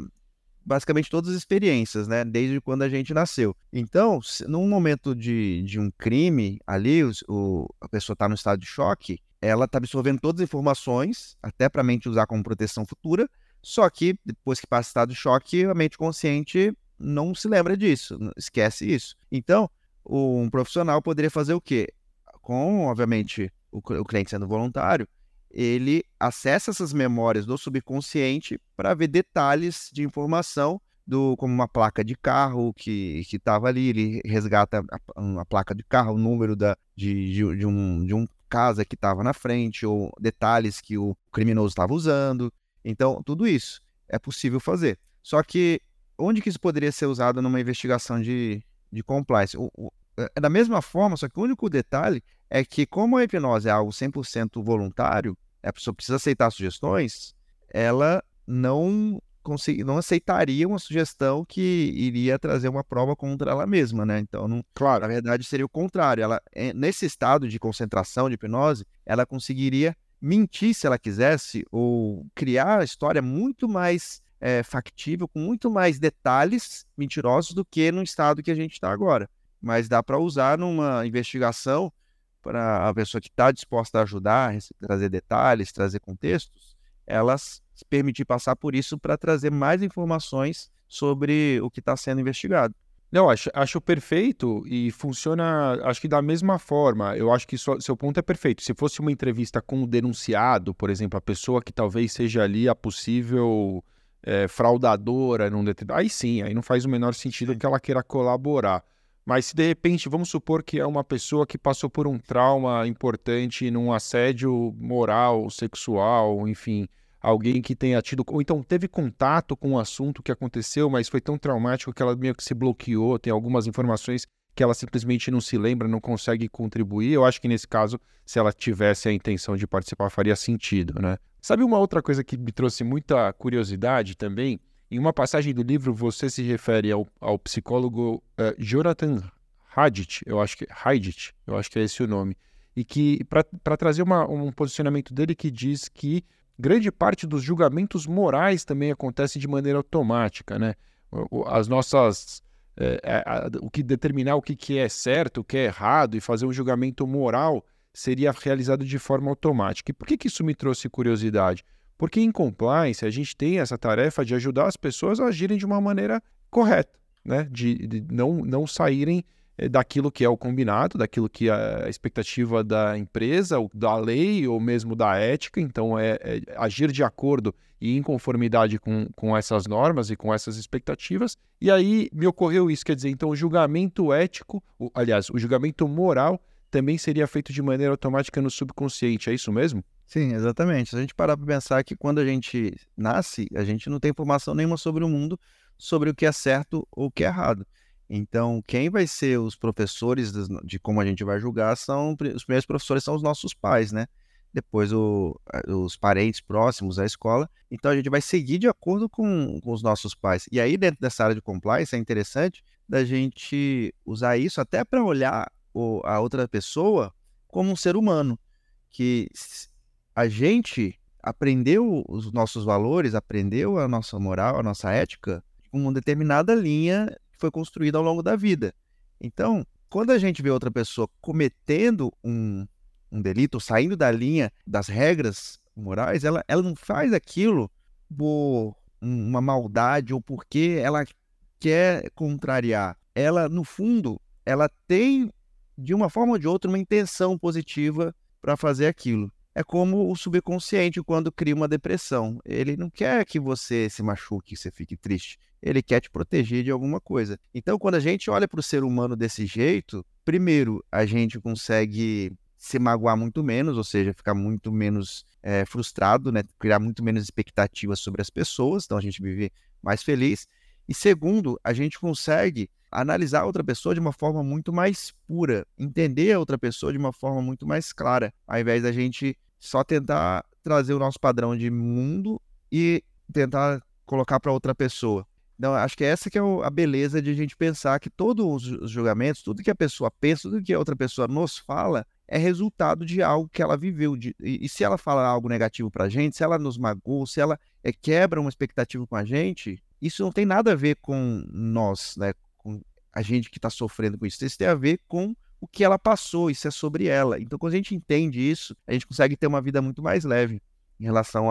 basicamente todas as experiências, né? Desde quando a gente nasceu. Então, se, num momento de, de um crime ali, o, o a pessoa está no estado de choque, ela está absorvendo todas as informações, até para a mente usar como proteção futura, só que depois que passa o estado de choque, a mente consciente não se lembra disso, esquece isso. Então, um profissional poderia fazer o quê? Com, obviamente, o, o cliente sendo voluntário, ele acessa essas memórias do subconsciente para ver detalhes de informação do, como uma placa de carro que estava ali, ele resgata a, uma placa de carro, o número da, de, de, de um, de um casa que estava na frente, ou detalhes que o criminoso estava usando. Então, tudo isso é possível fazer. Só que onde que isso poderia ser usado numa investigação de, de compliance? O, o, é da mesma forma, só que o único detalhe é que, como a hipnose é algo 100% voluntário, a pessoa precisa aceitar sugestões, ela não não aceitaria uma sugestão que iria trazer uma prova contra ela mesma, né? Então, não, claro. na verdade, seria o contrário. Ela, é, nesse estado de concentração, de hipnose, ela conseguiria mentir se ela quisesse ou criar a história muito mais é, factível, com muito mais detalhes mentirosos do que no estado que a gente está agora. Mas dá para usar numa investigação para a pessoa que está disposta a ajudar, trazer detalhes, trazer contextos, elas se permitir passar por isso para trazer mais informações sobre o que está sendo investigado. Não, acho, acho perfeito e funciona, acho que da mesma forma. Eu acho que so, seu ponto é perfeito. Se fosse uma entrevista com o denunciado, por exemplo, a pessoa que talvez seja ali a possível é, fraudadora num determinado. Aí sim, aí não faz o menor sentido que ela queira colaborar. Mas se de repente, vamos supor que é uma pessoa que passou por um trauma importante num assédio moral, sexual, enfim, alguém que tenha tido, ou então teve contato com o um assunto que aconteceu, mas foi tão traumático que ela meio que se bloqueou, tem algumas informações que ela simplesmente não se lembra, não consegue contribuir. Eu acho que nesse caso, se ela tivesse a intenção de participar, faria sentido, né? Sabe uma outra coisa que me trouxe muita curiosidade também? Em uma passagem do livro, você se refere ao, ao psicólogo uh, Jonathan Haidt, eu acho que Haidt, eu acho que é esse o nome, e que para trazer uma, um posicionamento dele que diz que grande parte dos julgamentos morais também acontece de maneira automática, né? As nossas é, o que determinar o que, que é certo, o que é errado e fazer um julgamento moral seria realizado de forma automática. E por que, que isso me trouxe curiosidade? Porque em compliance a gente tem essa tarefa de ajudar as pessoas a agirem de uma maneira correta, né? de, de não, não saírem é, daquilo que é o combinado, daquilo que é a expectativa da empresa, da lei ou mesmo da ética. Então, é, é agir de acordo e em conformidade com, com essas normas e com essas expectativas. E aí me ocorreu isso, quer dizer, então o julgamento ético, o, aliás, o julgamento moral também seria feito de maneira automática no subconsciente, é isso mesmo? Sim, exatamente. Se a gente parar para pensar que quando a gente nasce, a gente não tem informação nenhuma sobre o mundo, sobre o que é certo ou o que é errado. Então, quem vai ser os professores de como a gente vai julgar são os primeiros professores são os nossos pais, né? Depois o, os parentes próximos à escola. Então a gente vai seguir de acordo com, com os nossos pais. E aí, dentro dessa área de compliance, é interessante da gente usar isso até para olhar o, a outra pessoa como um ser humano. Que a gente aprendeu os nossos valores, aprendeu a nossa moral, a nossa ética, com uma determinada linha foi construída ao longo da vida. Então, quando a gente vê outra pessoa cometendo um, um delito, saindo da linha das regras morais, ela, ela não faz aquilo por uma maldade ou porque ela quer contrariar. Ela, no fundo, ela tem, de uma forma ou de outra, uma intenção positiva para fazer aquilo. É como o subconsciente quando cria uma depressão. Ele não quer que você se machuque, que você fique triste ele quer te proteger de alguma coisa. Então, quando a gente olha para o ser humano desse jeito, primeiro, a gente consegue se magoar muito menos, ou seja, ficar muito menos é, frustrado, né? criar muito menos expectativas sobre as pessoas, então a gente vive mais feliz. E segundo, a gente consegue analisar outra pessoa de uma forma muito mais pura, entender a outra pessoa de uma forma muito mais clara, ao invés da gente só tentar trazer o nosso padrão de mundo e tentar colocar para outra pessoa. Então, acho que essa que é a beleza de a gente pensar que todos os julgamentos, tudo que a pessoa pensa, tudo que a outra pessoa nos fala, é resultado de algo que ela viveu. De, e, e, se ela fala algo negativo para a gente, se ela nos magoou, se ela é, quebra uma expectativa com a gente, isso não tem nada a ver com nós, né? com a gente que está sofrendo com isso. Isso tem a ver com o que ela passou, isso é sobre ela. Então, quando a gente entende isso, a gente consegue ter uma vida muito mais leve em relação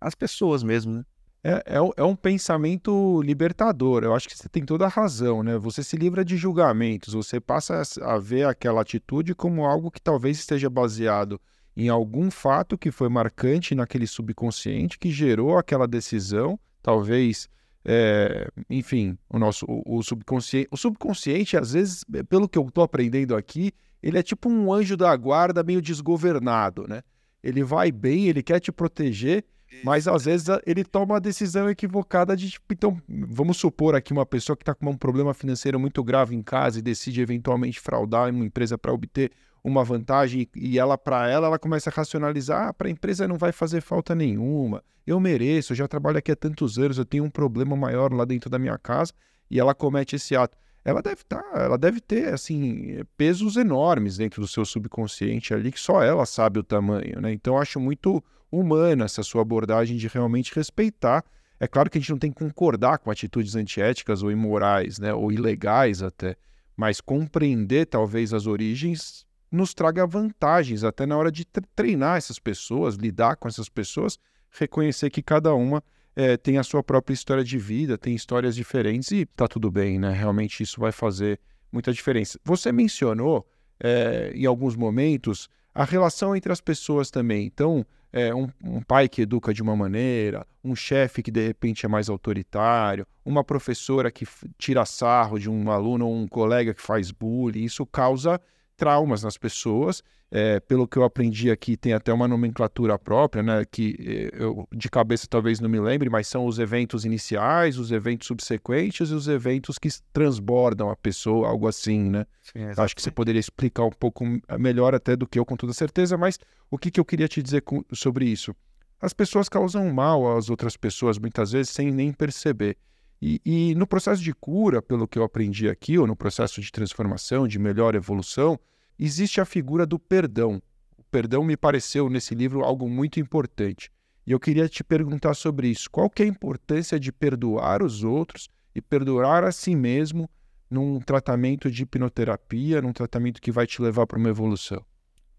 às pessoas mesmo, né? É, é, é, um pensamento libertador. Eu acho que você tem toda a razão, né? Você se livra de julgamentos, você passa a ver aquela atitude como algo que talvez esteja baseado em algum fato que foi marcante naquele subconsciente que gerou aquela decisão, talvez é, enfim, o nosso o, o, subconsciente. O subconsciente, às vezes, pelo que eu estou aprendendo aqui, ele é tipo um anjo da guarda meio desgovernado, né? Ele vai bem, ele quer te proteger, mas às vezes ele toma a decisão equivocada de, tipo, então, vamos supor aqui uma pessoa que está com um problema financeiro muito grave em casa e decide eventualmente fraudar uma empresa para obter uma vantagem e ela para ela ela começa a racionalizar, ah, para a empresa não vai fazer falta nenhuma. Eu mereço, eu já trabalho aqui há tantos anos, eu tenho um problema maior lá dentro da minha casa e ela comete esse ato. Ela deve tá, ela deve ter assim pesos enormes dentro do seu subconsciente ali que só ela sabe o tamanho, né? Então acho muito humana essa sua abordagem de realmente respeitar. É claro que a gente não tem que concordar com atitudes antiéticas ou imorais, né, ou ilegais até, mas compreender talvez as origens nos traga vantagens até na hora de treinar essas pessoas, lidar com essas pessoas, reconhecer que cada uma é, tem a sua própria história de vida, tem histórias diferentes e tá tudo bem, né? Realmente isso vai fazer muita diferença. Você mencionou é, em alguns momentos a relação entre as pessoas também. Então, é, um, um, pai que educa de uma maneira, um chefe que de repente é mais autoritário, uma professora que tira sarro de um aluno ou um colega que faz bullying, isso causa traumas nas pessoas. É, pelo que eu aprendi aqui, tem até uma nomenclatura própria, né? Que é, eu de cabeça talvez não me lembre, mas são os eventos iniciais, os eventos subsequentes e os eventos que transbordam a pessoa, algo assim, né? Sim, Acho que você poderia explicar um pouco melhor até do que eu, com toda certeza, mas o que, que eu queria te dizer com, sobre isso? As pessoas causam mal às outras pessoas, muitas vezes, sem nem perceber. E, e, no processo de cura, pelo que eu aprendi aqui, ou no processo de transformação, de melhor evolução, existe a figura do perdão. O perdão me pareceu nesse livro algo muito importante. E eu queria te perguntar sobre isso. Qual que é a importância de perdoar os outros e perdoar a si mesmo num tratamento de hipnoterapia, num tratamento que vai te levar para uma evolução?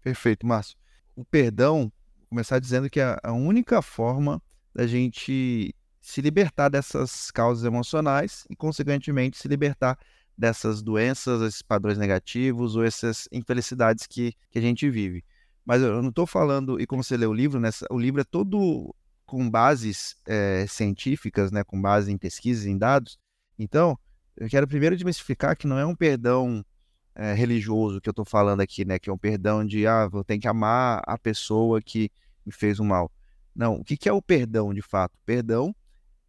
Perfeito, Márcio. O perdão, começar dizendo que é a única forma da gente se libertar dessas causas emocionais e, consequentemente, se libertar dessas doenças, esses padrões negativos ou essas infelicidades que, que a gente vive. Mas eu não estou falando, e como você lê o livro, né, o livro é todo com bases é, científicas, né, com base em pesquisas, em dados. Então, eu quero primeiro desmistificar que não é um perdão é, religioso que eu estou falando aqui, né, que é um perdão de, ah, eu tenho que amar a pessoa que me fez o mal. Não, o que, que é o perdão de fato? Perdão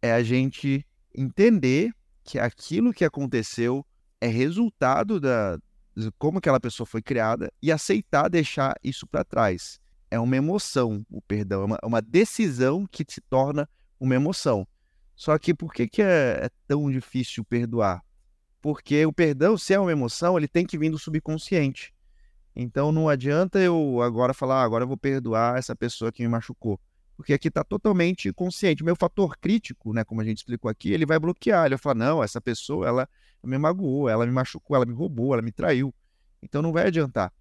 é a gente entender que aquilo que aconteceu é resultado da de como aquela pessoa foi criada e aceitar deixar isso para trás. É uma emoção, o perdão, é uma, é uma, decisão que se torna uma emoção. Só que por que, que é, é tão difícil perdoar? Porque o perdão, se é uma emoção, ele tem que vir do subconsciente. Então não adianta eu agora falar, ah, agora eu vou perdoar essa pessoa que me machucou porque aqui está totalmente consciente. O meu fator crítico, né, como a gente explicou aqui, ele vai bloquear. Ele vai falar: não, essa pessoa ela me magoou, ela me machucou, ela me roubou, ela me traiu. Então não vai adiantar.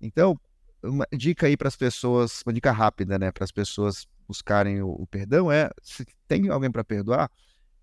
Então, uma dica aí para as pessoas, uma dica rápida, né, para as pessoas buscarem o, o, perdão é: se tem alguém para perdoar,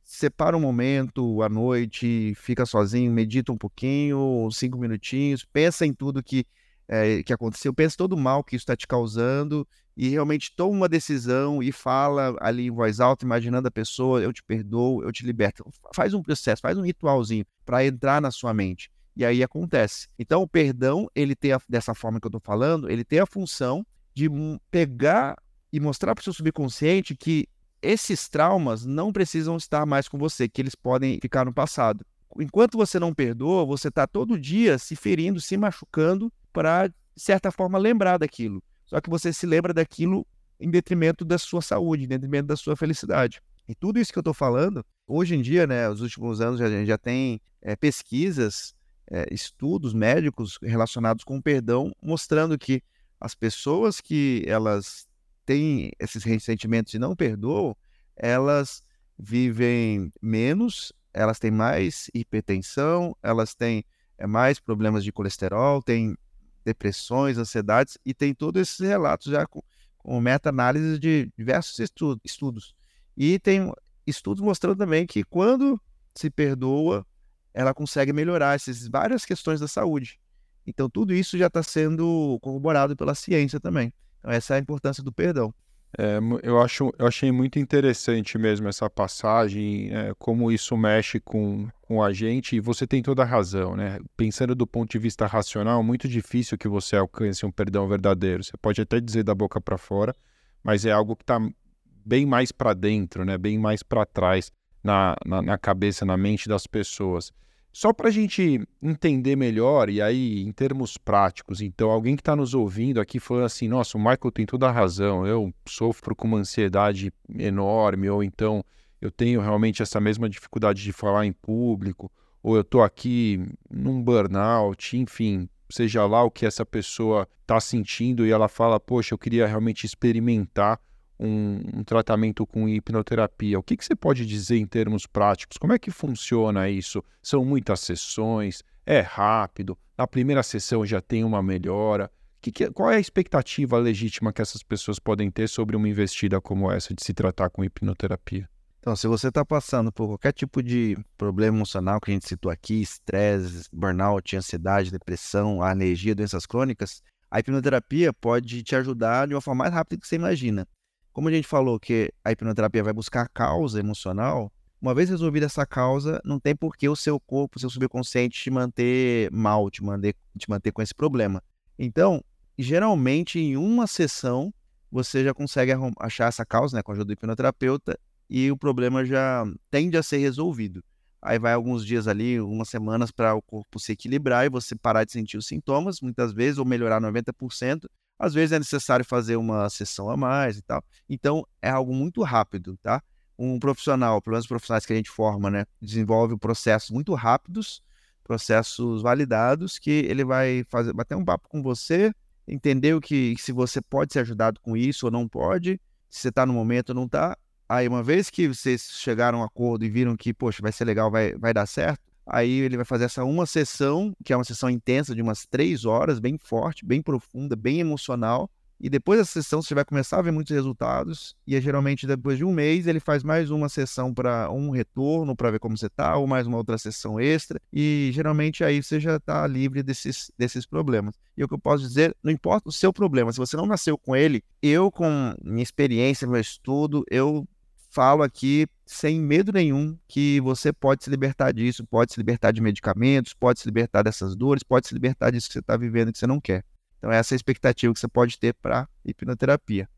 separa um momento à noite, fica sozinho, medita um pouquinho, cinco minutinhos, pensa em tudo que é, que aconteceu, pensa todo o mal que isso está te causando e realmente toma uma decisão e fala ali em voz alta, imaginando a pessoa, eu te perdoo, eu te liberto. Faz um processo, faz um ritualzinho para entrar na sua mente. E aí acontece. Então, o perdão, ele tem, a, dessa forma que eu estou falando, ele tem a função de pegar e mostrar para o seu subconsciente que esses traumas não precisam estar mais com você, que eles podem ficar no passado. Enquanto você não perdoa, você está todo dia se ferindo, se machucando para, de certa forma, lembrar daquilo. Só que você se lembra daquilo em detrimento da sua saúde, em detrimento da sua felicidade. E tudo isso que eu estou falando, hoje em dia, né, os últimos anos, a gente já tem é, pesquisas, é, estudos médicos relacionados com o perdão, mostrando que as pessoas que elas têm esses ressentimentos e não perdoam, elas vivem menos, elas têm mais hipertensão, elas têm é, mais problemas de colesterol, têm depressões, ansiedades, e tem todos esses relatos já com, com meta-análise de diversos estudos, estudos. E tem estudos mostrando também que quando se perdoa, ela consegue melhorar essas várias questões da saúde. Então, tudo isso já está sendo corroborado pela ciência também. Então, essa é a importância do perdão. É, eu, acho, eu achei muito interessante mesmo essa passagem, é, como isso mexe com, com a gente, e você tem toda a razão, né? Pensando do ponto de vista racional, é muito difícil que você alcance um perdão verdadeiro. Você pode até dizer da boca para fora, mas é algo que está bem mais para dentro, né? bem mais para trás na, na, na cabeça, na mente das pessoas. Só para a gente entender melhor, e aí em termos práticos, então alguém que está nos ouvindo aqui falando assim, nossa, o Michael tem toda a razão, eu sofro com uma ansiedade enorme, ou então eu tenho realmente essa mesma dificuldade de falar em público, ou eu estou aqui num burnout, enfim, seja lá o que essa pessoa está sentindo e ela fala, poxa, eu queria realmente experimentar um, um, tratamento com hipnoterapia. O que, que você pode dizer em termos práticos? Como é que funciona isso? São muitas sessões? É rápido? Na primeira sessão já tem uma melhora? Que que, qual é a expectativa legítima que essas pessoas podem ter sobre uma investida como essa de se tratar com hipnoterapia? Então, se você está passando por qualquer tipo de problema emocional que a gente citou aqui, estresse, burnout, ansiedade, depressão, alergia, doenças crônicas, a hipnoterapia pode te ajudar de uma forma mais rápida que você imagina. Como a gente falou que a hipnoterapia vai buscar a causa emocional, uma vez resolvida essa causa, não tem por que o seu corpo, o seu subconsciente te manter mal, te manter, te manter com esse problema. Então, geralmente em uma sessão, você já consegue achar essa causa, né, com a ajuda do hipnoterapeuta, e o problema já tende a ser resolvido. Aí vai alguns dias ali, algumas semanas para o corpo se equilibrar e você parar de sentir os sintomas, muitas vezes, ou melhorar 90%, às vezes é necessário fazer uma sessão a mais e tal. Então, é algo muito rápido, tá? Um profissional, pelo menos os profissionais que a gente forma, né, desenvolve processos muito rápidos, processos validados, que ele vai fazer, bater um papo com você, entender o que, se você pode ser ajudado com isso ou não pode, se você está no momento ou não está. Aí, uma vez que vocês chegaram a um acordo e viram que, poxa, vai ser legal, vai, vai dar certo, Aí ele vai fazer essa uma sessão, que é uma sessão intensa de umas três horas, bem forte, bem profunda, bem emocional. E depois dessa sessão você vai começar a ver muitos resultados. E é, geralmente depois de um mês ele faz mais uma sessão para um retorno para ver como você está, ou mais uma outra sessão extra. E geralmente aí você já está livre desses, desses problemas. E o que eu posso dizer, não importa o seu problema, se você não nasceu com ele, eu com minha experiência, meu estudo, eu falo aqui sem medo nenhum que você pode se libertar disso, pode se libertar de medicamentos, pode se libertar dessas dores, pode se libertar disso que você está vivendo que você não quer. Então, essa é a expectativa que você pode ter para hipnoterapia.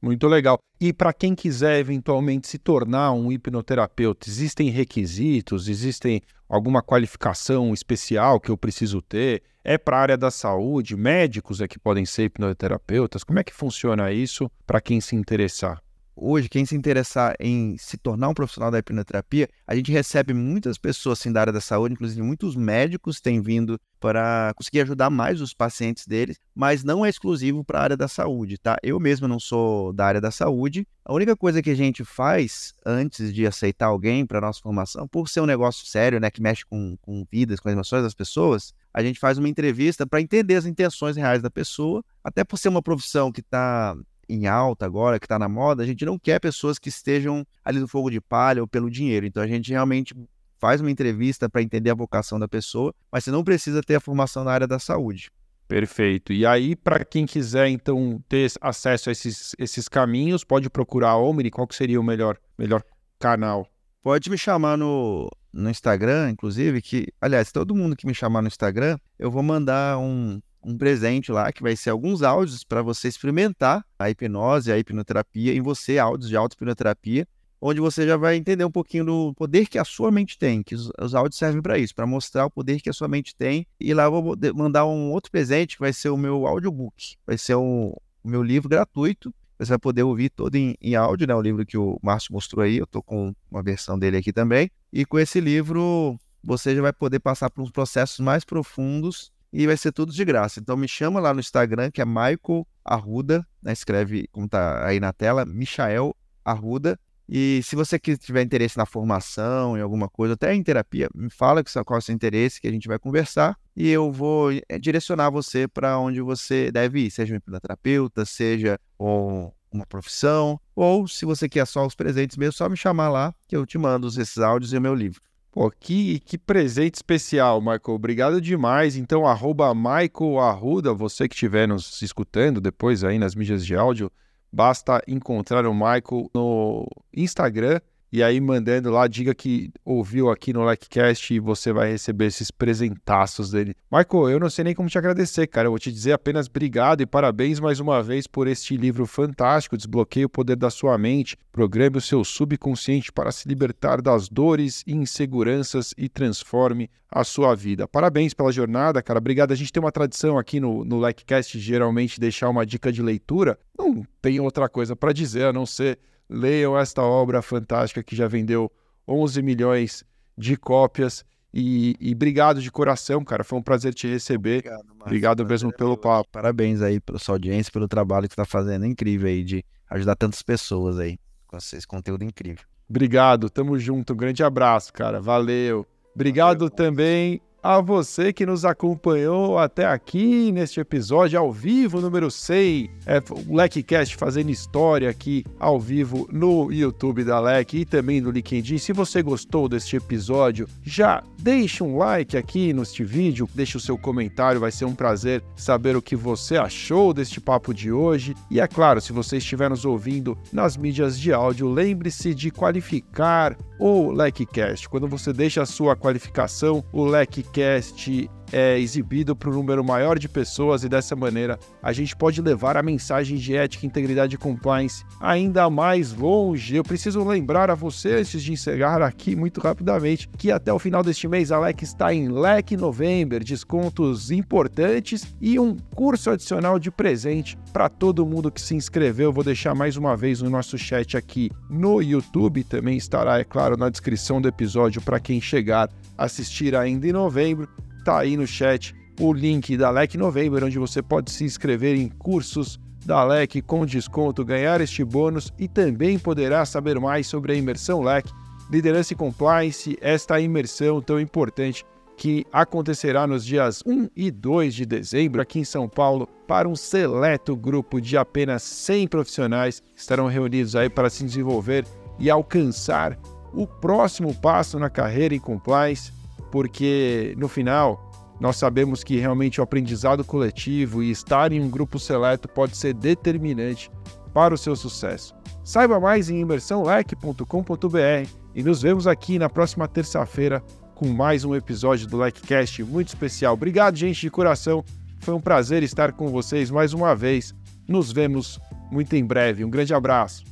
Muito legal. E para quem quiser eventualmente se tornar um hipnoterapeuta, existem requisitos? Existem alguma qualificação especial que eu preciso ter? É para a área da saúde? Médicos é que podem ser hipnoterapeutas? Como é que funciona isso para quem se interessar? Hoje, quem se interessar em se tornar um profissional da hipnoterapia, a gente recebe muitas pessoas assim, da área da saúde, inclusive muitos médicos têm vindo para conseguir ajudar mais os pacientes deles, mas não é exclusivo para a área da saúde, tá? Eu mesmo não sou da área da saúde. A única coisa que a gente faz antes de aceitar alguém para nossa formação, por ser um negócio sério, né, que mexe com, com vidas, com as emoções das pessoas, a gente faz uma entrevista para entender as intenções reais da pessoa, até por ser uma profissão que está em alta agora, que está na moda, a gente não quer pessoas que estejam ali no fogo de palha ou pelo dinheiro. Então a gente realmente faz uma entrevista para entender a vocação da pessoa, mas você não precisa ter a formação na área da saúde. Perfeito. E aí, para quem quiser, então, ter acesso a esses, esses caminhos, pode procurar a Omni. Qual que seria o melhor, melhor canal? Pode me chamar no, no Instagram, inclusive, que, aliás, todo mundo que me chamar no Instagram, eu vou mandar um, um presente lá que vai ser alguns áudios para você experimentar a hipnose, a hipnoterapia em você, áudios de auto-hipnoterapia, onde você já vai entender um pouquinho do poder que a sua mente tem, que os, os áudios servem para isso, para mostrar o poder que a sua mente tem. E lá eu vou mandar um outro presente que vai ser o meu audiobook, vai ser o, meu livro gratuito. Você vai poder ouvir todo em, em áudio, né? O livro que o Márcio mostrou aí, eu estou com uma versão dele aqui também. E com esse livro você já vai poder passar por uns processos mais profundos e vai ser tudo de graça. Então me chama lá no Instagram, que é Michael Arruda, né? escreve como tá aí na tela, Michael Arruda. E se você tiver interesse na formação, em alguma coisa, até em terapia, me fala qual é o seu interesse, que a gente vai conversar e eu vou eh, direcionar você para onde você deve ir, seja um hipnoterapeuta, seja um, uma profissão, ou se você quer só os presentes mesmo, só me chamar lá que eu te mando esses áudios e o meu livro. Pô, que, que presente especial, Michael. Obrigado demais. Então, arroba Michael Arruda, você que estiver nos escutando depois aí nas mídias de áudio, basta encontrar o Michael no Instagram e aí mandando lá, diga que ouviu aqui no LikeCast e você vai receber esses presentaços dele. Michael, eu não sei nem como te agradecer, cara. Eu vou te dizer apenas obrigado e parabéns mais uma vez por este livro fantástico, Desbloqueie o Poder da Sua Mente, programe o seu subconsciente para se libertar das dores e inseguranças e transforme a sua vida. Parabéns pela jornada, cara. Obrigado. A gente tem uma tradição aqui no, no LikeCast, geralmente deixar uma dica de leitura. Não tem outra coisa para dizer a não ser leiam esta obra fantástica que já vendeu 11 milhões de cópias. E, e obrigado de coração, cara. Foi um prazer te receber. Obrigado, Márcio. obrigado mesmo é pelo papo. Parabéns aí pela sua audiência, pelo trabalho que está fazendo. É incrível aí de ajudar tantas pessoas aí com esse conteúdo incrível. Obrigado, tamo junto. Um grande abraço, cara. Valeu. Obrigado Valeu, também a você que nos acompanhou até aqui neste episódio ao vivo número 100. É o LecCast fazendo história aqui ao vivo no YouTube da Lec e também no LinkedIn. Se você gostou deste episódio, já deixe um like aqui neste vídeo, deixe o seu comentário, vai ser um prazer saber o que você achou deste papo de hoje. E é claro, se você estiver nos ouvindo nas mídias de áudio, lembre-se de qualificar o LecCast. Quando você deixa a sua qualificação, o LecCast podcast é exibido para um número maior de pessoas e dessa maneira a gente pode levar a mensagem de ética, integridade e compliance ainda mais longe. Eu preciso lembrar a você, antes de encerrar aqui muito rapidamente, que até o final deste mês a LEC está em LEC November, descontos importantes e um curso adicional de presente para todo mundo que se inscreveu. Vou deixar mais uma vez no nosso chat aqui no YouTube, também estará, é claro, na descrição do episódio para quem chegar assistir ainda em novembro tá aí no chat o link da LEC November, onde você pode se inscrever em cursos da LEC com desconto, ganhar este bônus e também poderá saber mais sobre a imersão LEC, liderança e compliance, esta imersão tão importante que acontecerá nos dias 1 e 2 de dezembro aqui em São Paulo para um seleto grupo de apenas 100 profissionais que estarão reunidos aí para se desenvolver e alcançar o próximo passo na carreira em compliance porque no final nós sabemos que realmente o aprendizado coletivo e estar em um grupo seleto pode ser determinante para o seu sucesso. Saiba mais em imersãolec.com.br e nos vemos aqui na próxima terça-feira com mais um episódio do LecCast muito especial. Obrigado, gente, de coração. Foi um prazer estar com vocês mais uma vez. Nos vemos muito em breve. Um grande abraço.